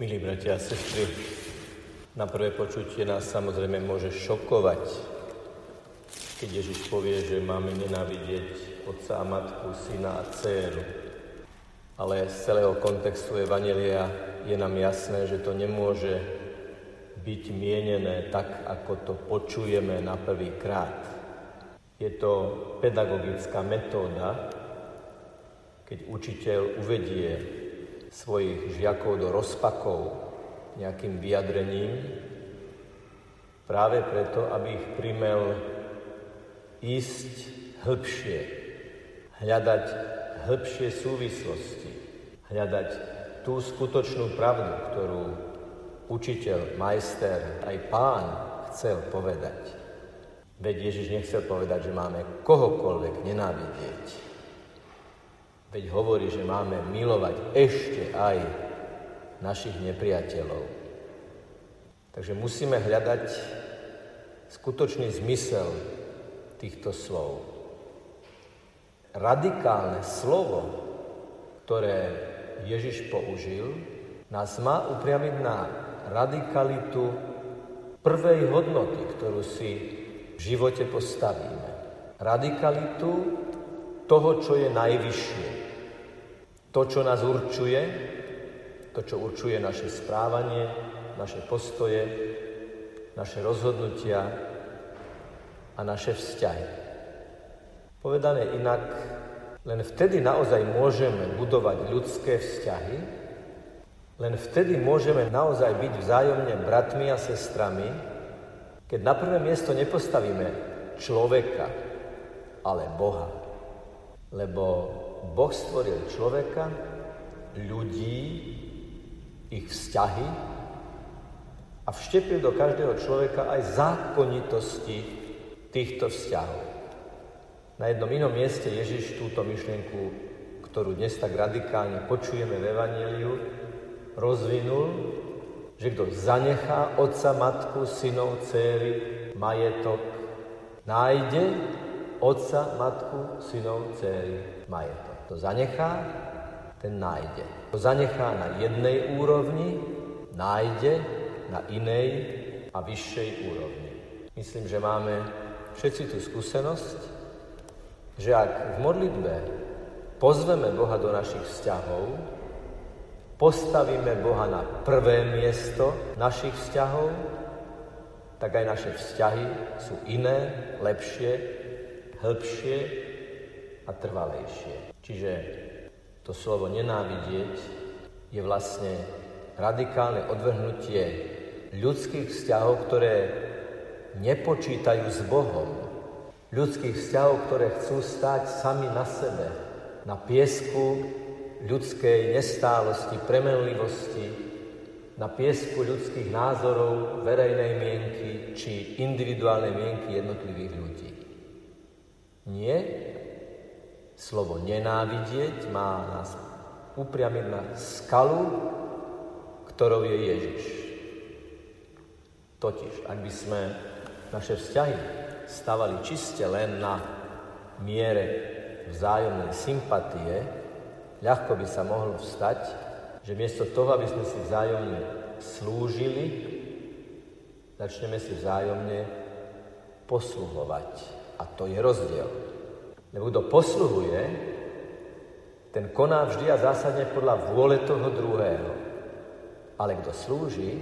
Milí bratia a sestry, na prvé počutie nás samozrejme môže šokovať, keď Ježiš povie, že máme nenávidieť otca a matku, syna a dceru. Ale z celého kontextu Evangelia je nám jasné, že to nemôže byť mienené tak, ako to počujeme na prvý krát. Je to pedagogická metóda, keď učiteľ uvedie svojich žiakov do rozpakov nejakým vyjadrením, práve preto, aby ich primel ísť hĺbšie, hľadať hĺbšie súvislosti, hľadať tú skutočnú pravdu, ktorú učiteľ, majster, aj pán chcel povedať. Veď Ježiš nechcel povedať, že máme kohokoľvek nenávidieť, Veď hovorí, že máme milovať ešte aj našich nepriateľov. Takže musíme hľadať skutočný zmysel týchto slov. Radikálne slovo, ktoré Ježiš použil, nás má upriamiť na radikalitu prvej hodnoty, ktorú si v živote postavíme. Radikalitu toho, čo je najvyššie. To, čo nás určuje, to, čo určuje naše správanie, naše postoje, naše rozhodnutia a naše vzťahy. Povedané inak, len vtedy naozaj môžeme budovať ľudské vzťahy, len vtedy môžeme naozaj byť vzájomne bratmi a sestrami, keď na prvé miesto nepostavíme človeka, ale Boha. Lebo Boh stvoril človeka, ľudí, ich vzťahy a vštepil do každého človeka aj zákonitosti týchto vzťahov. Na jednom inom mieste Ježiš túto myšlienku, ktorú dnes tak radikálne počujeme v Evangeliu, rozvinul, že kto zanechá otca, matku, synov, céry, majetok, nájde otca, matku, synov, céry, majetok. Kto zanechá, ten nájde. Kto zanechá na jednej úrovni, nájde na inej a vyššej úrovni. Myslím, že máme všetci tú skúsenosť, že ak v modlitbe pozveme Boha do našich vzťahov, postavíme Boha na prvé miesto našich vzťahov, tak aj naše vzťahy sú iné, lepšie, hĺbšie a trvalejšie. Čiže to slovo nenávidieť je vlastne radikálne odvrhnutie ľudských vzťahov, ktoré nepočítajú s Bohom. Ľudských vzťahov, ktoré chcú stať sami na sebe, na piesku ľudskej nestálosti, premenlivosti, na piesku ľudských názorov, verejnej mienky či individuálnej mienky jednotlivých ľudí. Nie, Slovo nenávidieť má nás upriamiť na skalu, ktorou je Ježiš. Totiž, ak by sme naše vzťahy stavali čiste len na miere vzájomnej sympatie, ľahko by sa mohlo vstať, že miesto toho, aby sme si vzájomne slúžili, začneme si vzájomne posluhovať. A to je rozdiel. Lebo kto posluhuje, ten koná vždy a zásadne podľa vôle toho druhého. Ale kto slúži,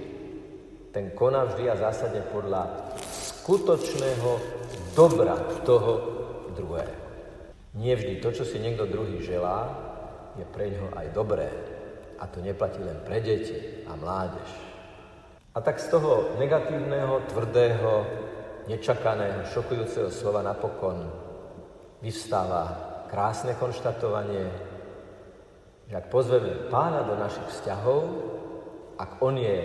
ten koná vždy a zásadne podľa skutočného dobra toho druhého. Nie vždy to, čo si niekto druhý želá, je pre ňo aj dobré. A to neplatí len pre deti a mládež. A tak z toho negatívneho, tvrdého, nečakaného, šokujúceho slova napokon vyvstáva krásne konštatovanie, že ak pozveme pána do našich vzťahov, ak on je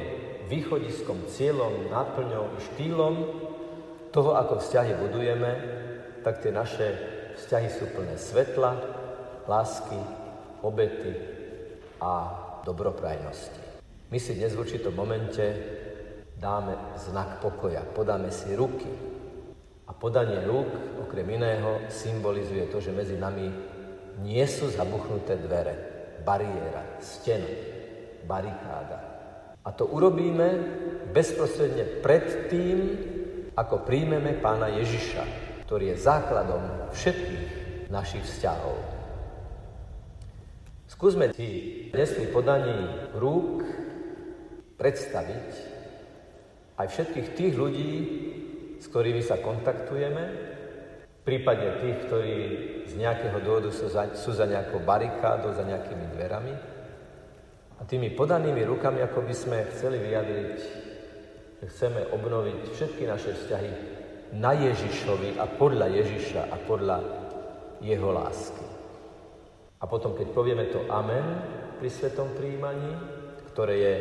východiskom, cieľom, náplňou i štýlom toho, ako vzťahy budujeme, tak tie naše vzťahy sú plné svetla, lásky, obety a dobroprajnosti. My si dnes v určitom momente dáme znak pokoja, podáme si ruky, a podanie rúk, okrem iného, symbolizuje to, že medzi nami nie sú zabuchnuté dvere, bariéra, stena, barikáda. A to urobíme bezprostredne pred tým, ako príjmeme pána Ježiša, ktorý je základom všetkých našich vzťahov. Skúsme si dnes pri podaní rúk predstaviť aj všetkých tých ľudí, s ktorými sa kontaktujeme, prípadne tých, ktorí z nejakého dôvodu sú za, sú za nejakou barikádou, za nejakými dverami. A tými podanými rukami, ako by sme chceli vyjadriť, že chceme obnoviť všetky naše vzťahy na Ježišovi a podľa Ježiša a podľa jeho lásky. A potom, keď povieme to Amen pri svetom príjmaní, ktoré je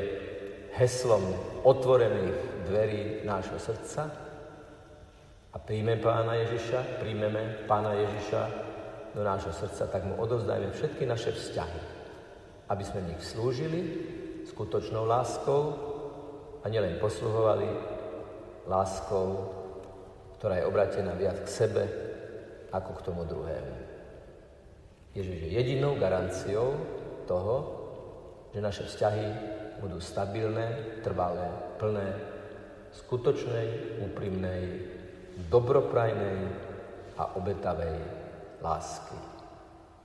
heslom otvorených dverí nášho srdca, a príjmeme pána Ježiša, príjmeme pána Ježiša do nášho srdca, tak mu odovzdajme všetky naše vzťahy, aby sme v nich slúžili skutočnou láskou a nielen posluhovali láskou, ktorá je obratená viac k sebe ako k tomu druhému. Ježiš je jedinou garanciou toho, že naše vzťahy budú stabilné, trvalé, plné skutočnej, úprimnej, dobroprajnej a obetavej lásky.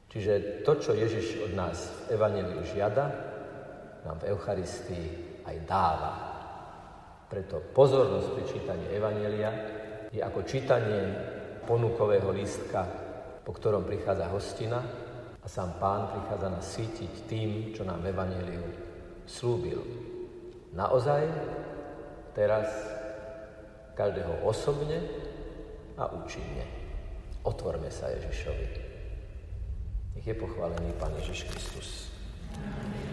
Čiže to, čo Ježiš od nás v Evangeliu žiada, nám v Eucharistii aj dáva. Preto pozornosť pri čítaní Evangelia je ako čítanie ponukového lístka, po ktorom prichádza hostina a sám pán prichádza nás sítiť tým, čo nám Evangeliu slúbil. Naozaj teraz každého osobne a účinne. Otvorme sa Ježišovi. Nech je pochválený Pán Ježiš Kristus. Amen.